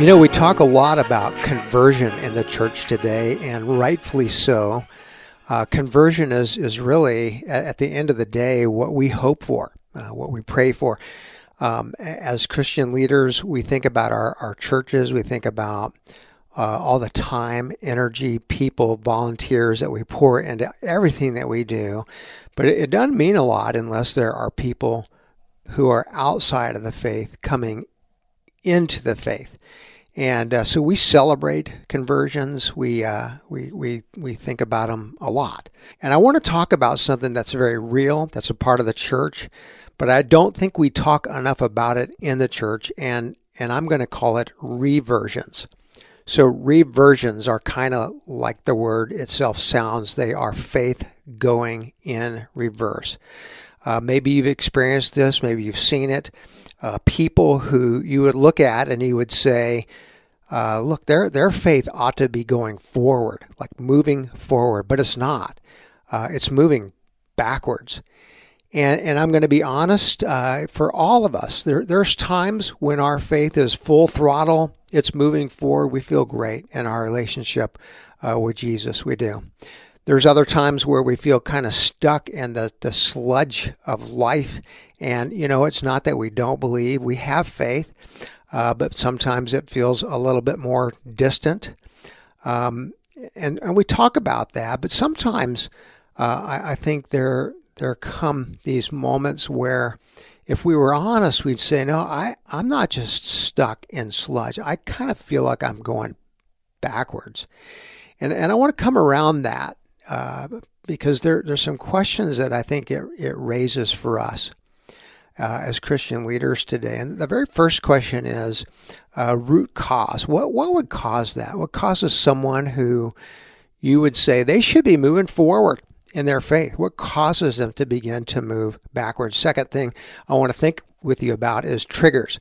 You know, we talk a lot about conversion in the church today, and rightfully so. Uh, conversion is, is really, at, the end of the day, what we hope for, uh, what we pray for. Um, as Christian leaders, we think about our, our churches, we think about uh, all the time, energy, people, volunteers that we pour into everything that we do. But it, it doesn't mean a lot unless there are people who are outside of the faith coming into the faith. And uh, so we celebrate conversions. We, uh, we, we, we think about them a lot. And I want to talk about something that's very real, that's a part of the church, but I don't think we talk enough about it in the church. And, and I'm going to call it reversions. So reversions are kind of like the word itself sounds. They are faith going in reverse. Uh, maybe you've experienced this. Maybe you've seen it uh, people who you would look at and you would say, uh, look, their their faith ought to be going forward, like moving forward, but it's not. Uh, it's moving backwards. And and I'm going to be honest, uh, for all of us, there there's times when our faith is full throttle, it's moving forward. We feel great in our relationship uh, with Jesus. We do. There's other times where we feel kind of stuck in the, the sludge of life. And, you know, it's not that we don't believe, we have faith, uh, but sometimes it feels a little bit more distant. Um, and, and we talk about that, but sometimes uh, I, I think there, there come these moments where if we were honest, we'd say, no, I, I'm not just stuck in sludge. I kind of feel like I'm going backwards. And, and I want to come around that uh, because there, there's some questions that I think it, it raises for us uh, as Christian leaders today. And the very first question is uh, root cause. What, what would cause that? What causes someone who you would say they should be moving forward in their faith? What causes them to begin to move backwards? Second thing I want to think with you about is triggers.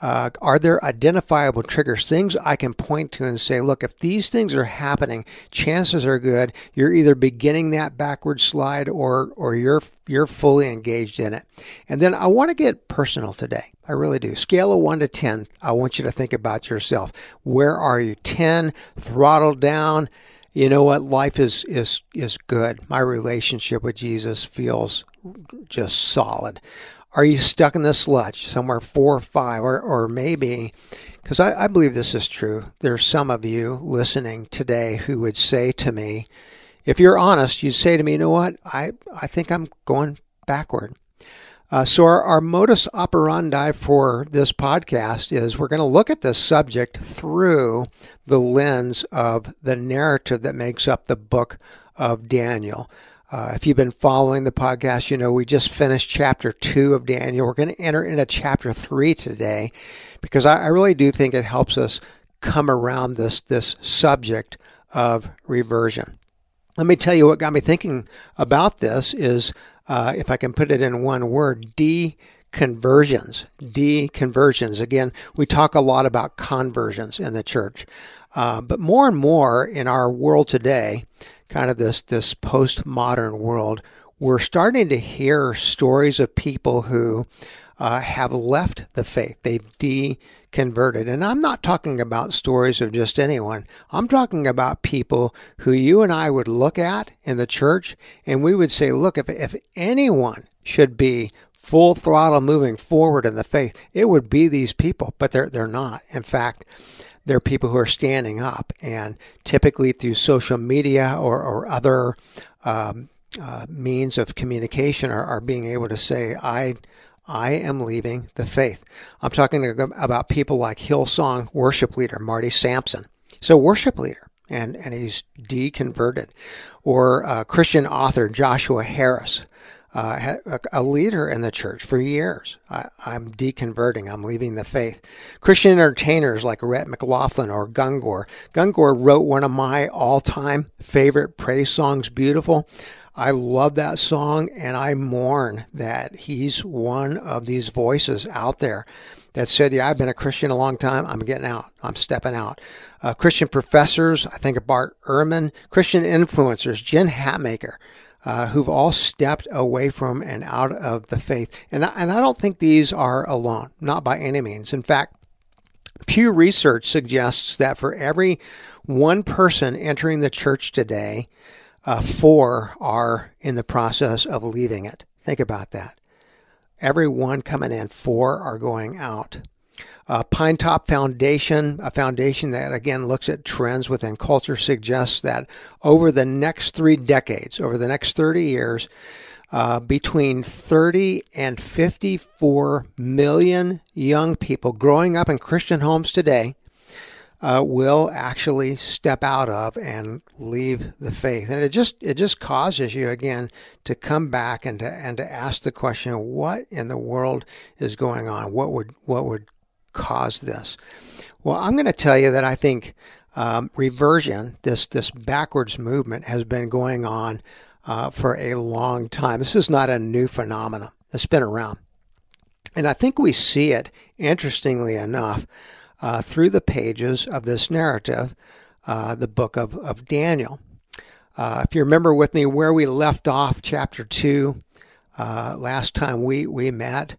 Uh, are there identifiable triggers, things I can point to and say, look, if these things are happening, chances are good you're either beginning that backward slide or or you're you're fully engaged in it. And then I want to get personal today. I really do. Scale of one to ten. I want you to think about yourself. Where are you? Ten, throttled down. You know what? Life is is is good. My relationship with Jesus feels just solid. Are you stuck in the sludge somewhere four or five, or, or maybe, because I, I believe this is true, there's some of you listening today who would say to me, if you're honest, you'd say to me, you know what, I, I think I'm going backward. Uh, so, our, our modus operandi for this podcast is we're going to look at this subject through the lens of the narrative that makes up the book of Daniel. Uh, if you've been following the podcast, you know we just finished chapter two of Daniel. We're going to enter into chapter three today because I, I really do think it helps us come around this this subject of reversion. Let me tell you what got me thinking about this is, uh, if I can put it in one word, deconversions. Deconversions. Again, we talk a lot about conversions in the church, uh, but more and more in our world today, kind of this this postmodern world, we're starting to hear stories of people who uh, have left the faith. They've deconverted. And I'm not talking about stories of just anyone. I'm talking about people who you and I would look at in the church and we would say, look, if, if anyone should be full throttle moving forward in the faith, it would be these people, but they're, they're not. In fact, there are people who are standing up, and typically through social media or, or other um, uh, means of communication are, are being able to say, I, I am leaving the faith. I'm talking about people like Hillsong worship leader Marty Sampson. So, worship leader, and, and he's deconverted. Or uh, Christian author Joshua Harris uh, a leader in the church for years. I, am deconverting. I'm leaving the faith. Christian entertainers like Rhett McLaughlin or Gungor. Gungor wrote one of my all-time favorite praise songs, "Beautiful." I love that song, and I mourn that he's one of these voices out there that said, "Yeah, I've been a Christian a long time. I'm getting out. I'm stepping out." Uh, Christian professors, I think of Bart Ehrman. Christian influencers, Jen Hatmaker uh, who've all stepped away from and out of the faith. And I, and I don't think these are alone, not by any means. In fact, Pew Research suggests that for every one person entering the church today, uh, four are in the process of leaving it. Think about that. Every one coming in, four are going out. Uh, Pine Top Foundation, a foundation that again looks at trends within culture, suggests that over the next three decades, over the next 30 years, uh, between 30 and 54 million young people growing up in Christian homes today uh, will actually step out of and leave the faith. And it just it just causes you again to come back and to and to ask the question, what in the world is going on? What would what would cause this? Well, I'm going to tell you that I think um, reversion, this this backwards movement, has been going on uh, for a long time. This is not a new phenomenon. It's been around, and I think we see it. Interestingly enough, uh, through the pages of this narrative, uh, the book of, of Daniel. Uh, if you remember with me where we left off, chapter 2, uh, last time we, we met,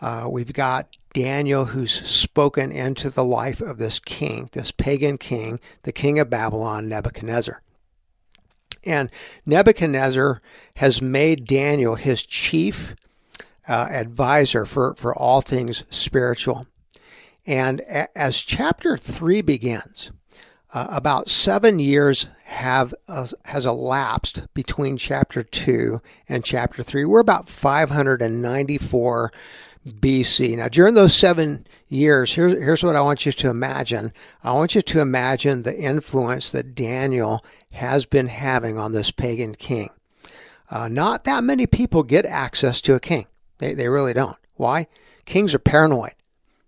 uh, we've got Daniel who's spoken into the life of this king, this pagan king, the king of Babylon, Nebuchadnezzar. And Nebuchadnezzar has made Daniel his chief uh, advisor for, for all things spiritual. And as chapter three begins, uh, about seven years have uh, has elapsed between chapter two and chapter three. We're about 594 BC. Now, during those seven years, here's, here's what I want you to imagine. I want you to imagine the influence that Daniel has been having on this pagan king. Uh, not that many people get access to a king. They, they really don't. Why? Kings are paranoid.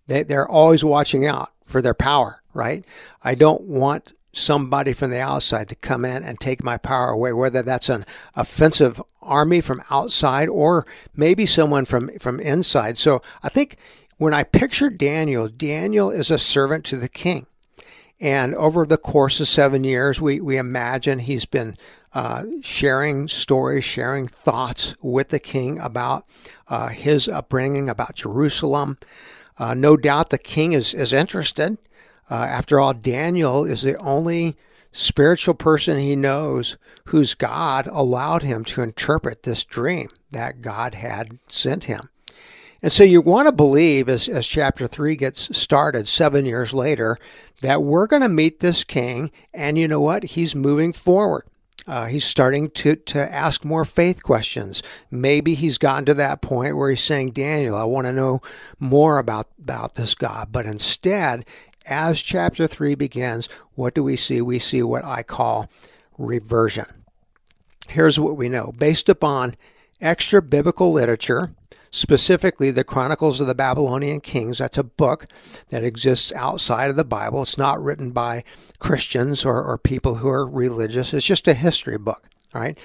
They, they're always watching out for their power, right? I don't want somebody from the outside to come in and take my power away, whether that's an offensive army from outside or maybe someone from, from inside. So I think when I picture Daniel, Daniel is a servant to the king. And over the course of seven years, we, we imagine he's been uh, sharing stories, sharing thoughts with the king about uh, his upbringing, about Jerusalem, uh, no doubt the king is, is interested. Uh, after all, Daniel is the only spiritual person he knows whose God allowed him to interpret this dream that God had sent him. And so you want to believe, as, as chapter 3 gets started seven years later, that we're going to meet this king, and you know what? He's moving forward. Uh, he's starting to, to ask more faith questions. Maybe he's gotten to that point where he's saying, Daniel, I want to know more about, about this God. But instead, as chapter 3 begins, what do we see? We see what I call reversion. Here's what we know based upon extra biblical literature, specifically the Chronicles of the Babylonian Kings. That's a book that exists outside of the Bible. It's not written by Christians or, or people who are religious. It's just a history book, all right,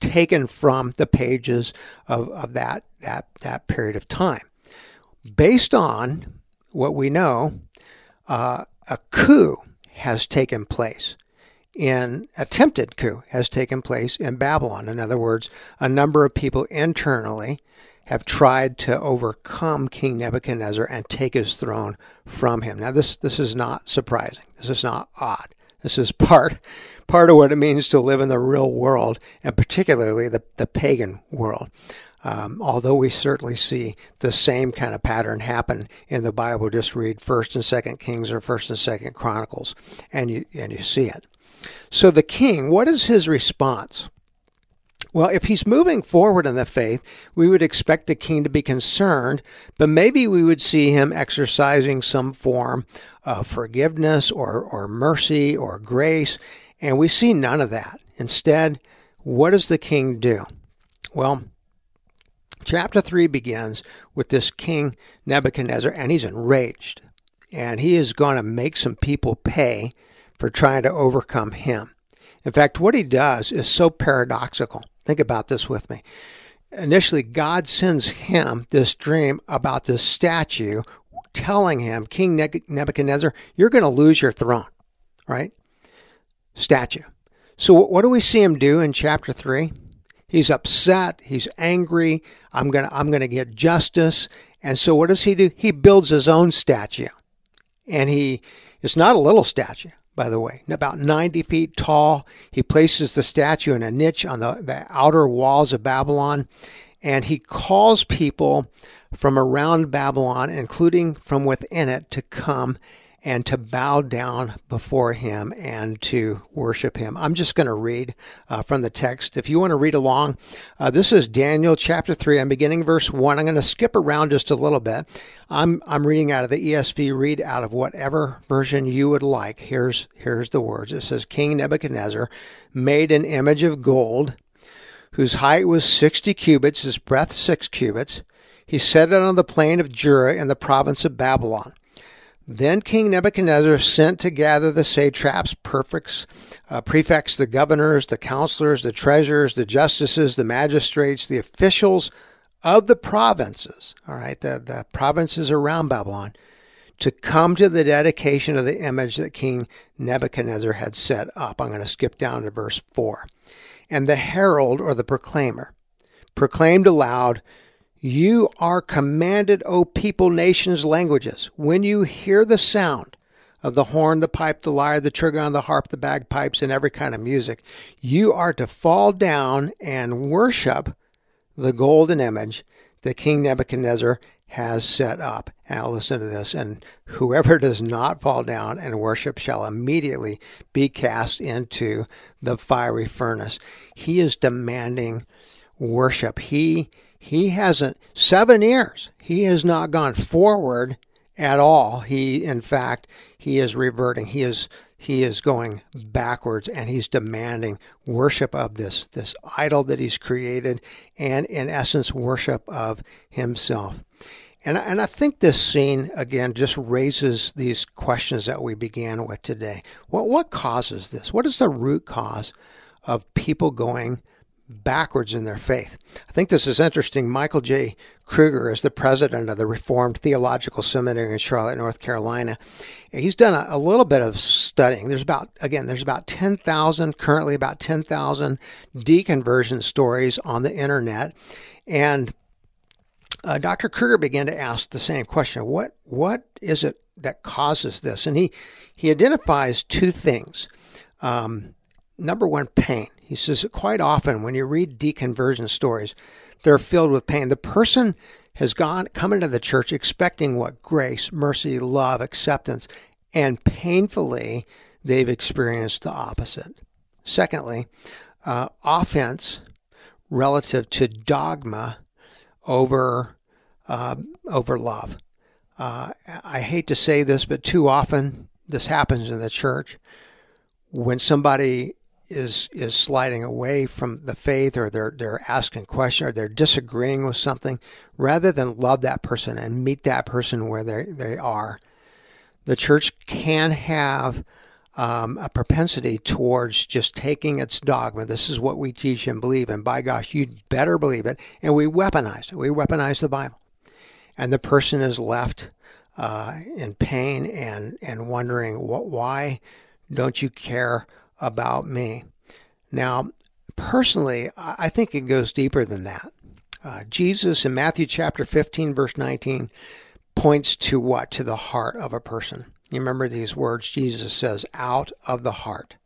taken from the pages of, of that, that, that period of time. Based on what we know, uh, a coup has taken place An attempted coup has taken place in Babylon. In other words, a number of people internally have tried to overcome King Nebuchadnezzar and take his throne from him. Now, this, this is not surprising. This is not odd. This is part, part of what it means to live in the real world, and particularly the, the pagan world. Um, although we certainly see the same kind of pattern happen in the Bible, just read First and Second Kings or First and Second Chronicles, and you and you see it. So the king, what is his response? Well, if he's moving forward in the faith, we would expect the king to be concerned, but maybe we would see him exercising some form of forgiveness or, or mercy or grace, and we see none of that. Instead, what does the king do? Well, chapter 3 begins with this king Nebuchadnezzar, and he's enraged, and he is going to make some people pay for trying to overcome him. In fact, what he does is so paradoxical. Think about this with me. Initially, God sends him this dream about this statue, telling him, King Nebuchadnezzar, you're going to lose your throne, right? Statue. So, what do we see him do in chapter 3? He's upset, he's angry. I'm going to I'm going to get justice. And so what does he do? He builds his own statue. And he it's not a little statue, by the way, about 90 feet tall. He places the statue in a niche on the, the outer walls of Babylon, and he calls people from around Babylon, including from within it, to come and to bow down before him and to worship him. I'm just going to read uh, from the text. If you want to read along, uh, this is Daniel chapter 3. I'm beginning verse 1. I'm going to skip around just a little bit. I'm, I'm reading out of the ESV, read out of whatever version you would like. Here's, here's the words. It says, King Nebuchadnezzar made an image of gold whose height was 60 cubits, his breadth 6 cubits. He set it on the plain of Dura in the province of Babylon. Then King Nebuchadnezzar sent to gather the satraps, prefects, uh, prefects, the governors, the counselors, the treasurers, the justices, the magistrates, the officials of the provinces, all right, the, the provinces around Babylon, to come to the dedication of the image that King Nebuchadnezzar had set up. I'm going to skip down to verse 4. And the herald or the proclaimer proclaimed aloud, you are commanded, O people, nations, languages, when you hear the sound of the horn, the pipe, the lyre, the trigon, the harp, the bagpipes, and every kind of music, you are to fall down and worship the golden image that King Nebuchadnezzar has set up. Now listen to this. And whoever does not fall down and worship shall immediately be cast into the fiery furnace. He is demanding worship. He he hasn't, seven years, he has not gone forward at all. He, in fact, he is reverting. He is he is going backwards and he's demanding worship of this this idol that he's created and in essence worship of himself and, and I think this scene again just raises these questions that we began with today. What what causes this? What is the root cause of people going backwards in their faith. I think this is interesting. Michael J. Kruger is the president of the Reformed Theological Seminary in Charlotte, North Carolina. He's done a, a little bit of studying. There's about, again, there's about 10,000, currently about 10,000 deconversion stories on the internet. And uh, Dr. Kruger began to ask the same question: What what is it that causes this? And he he identifies two things. Um, number one, pain. He says quite often when you read deconversion stories, they're filled with pain. The person has gone come into the church expecting what grace, mercy, love, acceptance, and painfully they've experienced the opposite. Secondly, uh, offense relative to dogma over uh, over love. Uh, I hate to say this, but too often this happens in the church when somebody is is sliding away from the faith or they're they're asking questions or they're disagreeing with something rather than love that person and meet that person where they they are the church can have um, a propensity towards just taking its dogma. This is what we teach and believe, and by gosh, you'd better believe it. And we weaponize it. We weaponize the Bible, and the person is left uh, in pain and and wondering what why don't you care about me. Now, personally, I think it goes deeper than that. Uh, Jesus in Matthew chapter 15, verse 19, points to what? To the heart of a person. You remember these words Jesus says, out of the heart.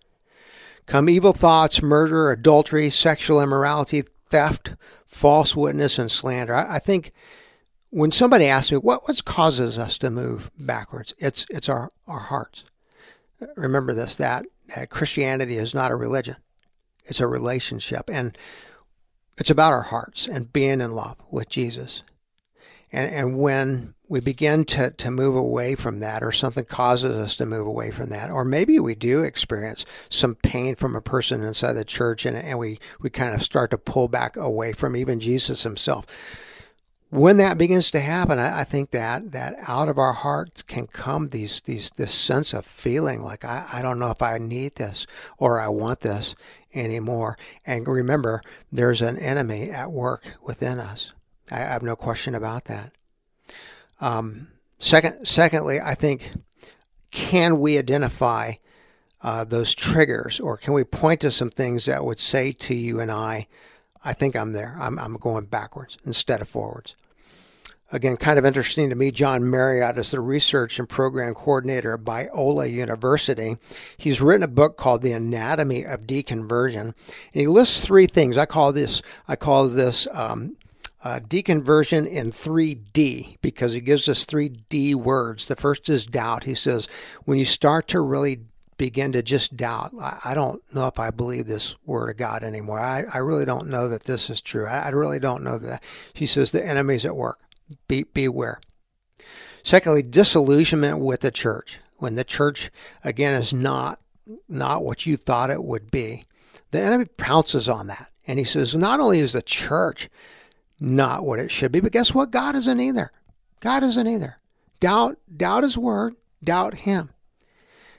Come evil thoughts, murder, adultery, sexual immorality, theft, false witness, and slander. I, I think when somebody asks me what what causes us to move backwards, it's it's our, our hearts. Remember this that that Christianity is not a religion, it's a relationship. And it's about our hearts and being in love with Jesus. And, and when we begin to, to move away from that, or something causes us to move away from that, or maybe we do experience some pain from a person inside the church and, and we, we kind of start to pull back away from even Jesus himself when that begins to happen, I, I, think that that out of our hearts can come these these this sense of feeling like I, I don't know if I need this or I want this anymore. And remember, there's an enemy at work within us. I, have no question about that. Um, second, secondly, I think can we identify uh, those triggers, or can we point to some things that would say to you and I? I think I'm there. I'm, I'm going backwards instead of forwards. Again, kind of interesting to me, John Marriott is the research and program coordinator at Biola University. He's written a book called The Anatomy of Deconversion, and he lists three things. I call this I call this um, uh, deconversion in 3D because he gives us three D words. The first is doubt. He says when you start to really begin to just doubt. I, I, don't know if I believe this word of God anymore. I, I really don't know that this is true. I, I really don't know that. He says the enemy's at work. Be, beware. Secondly, disillusionment with the church. When the church, again, is not, not what you thought it would be, the enemy pounces on that. And he says, not only is the church not what it should be, but guess what? God isn't either. God isn't either. Doubt, doubt his word, doubt him.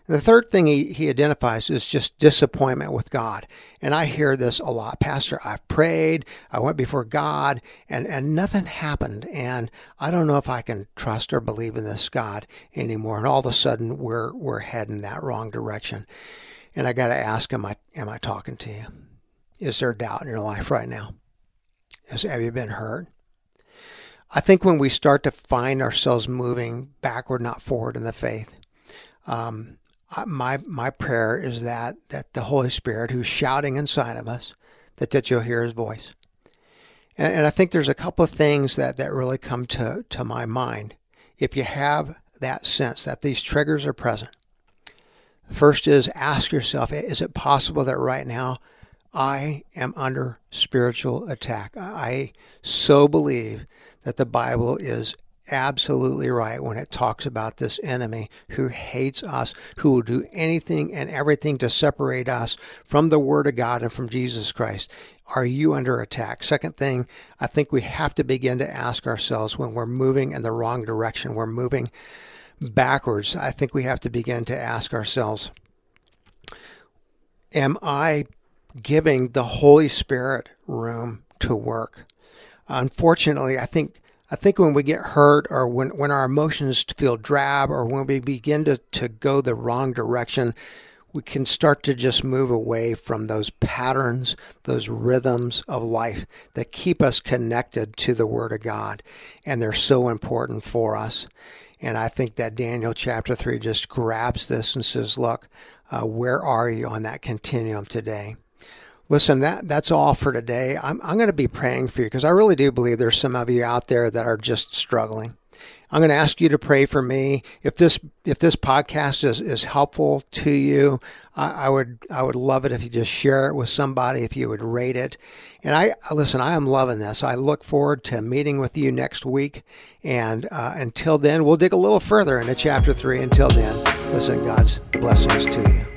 The third thing he, he identifies is just disappointment with God. And I hear this a lot. Pastor, I've prayed, I went before God, and, and nothing happened. And I don't know if I can trust or believe in this God anymore. And all of a sudden we're we're heading that wrong direction. And I gotta ask, am I am I talking to you? Is there doubt in your life right now? Has, have you been hurt? I think when we start to find ourselves moving backward, not forward in the faith, um, my my prayer is that that the Holy Spirit, who's shouting inside of us, that that you'll hear His voice. And, and I think there's a couple of things that that really come to to my mind. If you have that sense that these triggers are present, first is ask yourself: Is it possible that right now I am under spiritual attack? I so believe that the Bible is absolutely right when it talks about this enemy who hates us, who will do anything and everything to separate us from the Word of God and from Jesus Christ. Are you under attack? Second thing, I think we have to begin to ask ourselves when we're moving in the wrong direction, we're moving backwards. I think we have to begin to ask ourselves, Am I giving the Holy Spirit room to work? Unfortunately, I think I think when we get hurt or when, when our emotions feel drab or when we begin to, to go the wrong direction, we can start to just move away from those patterns, those rhythms of life that keep us connected to the Word of God. And they're so important for us. And I think that Daniel chapter 3 just grabs this and says, Look, uh, where are you on that continuum today? Listen, that that's all for today. I'm I'm going to be praying for you because I really do believe there's some of you out there that are just struggling. I'm going to ask you to pray for me. If this if this podcast is, is helpful to you, I, I would I would love it if you just share it with somebody. If you would rate it, and I listen, I am loving this. I look forward to meeting with you next week. And uh, until then, we'll dig a little further into chapter three. Until then, listen, God's blessings to you.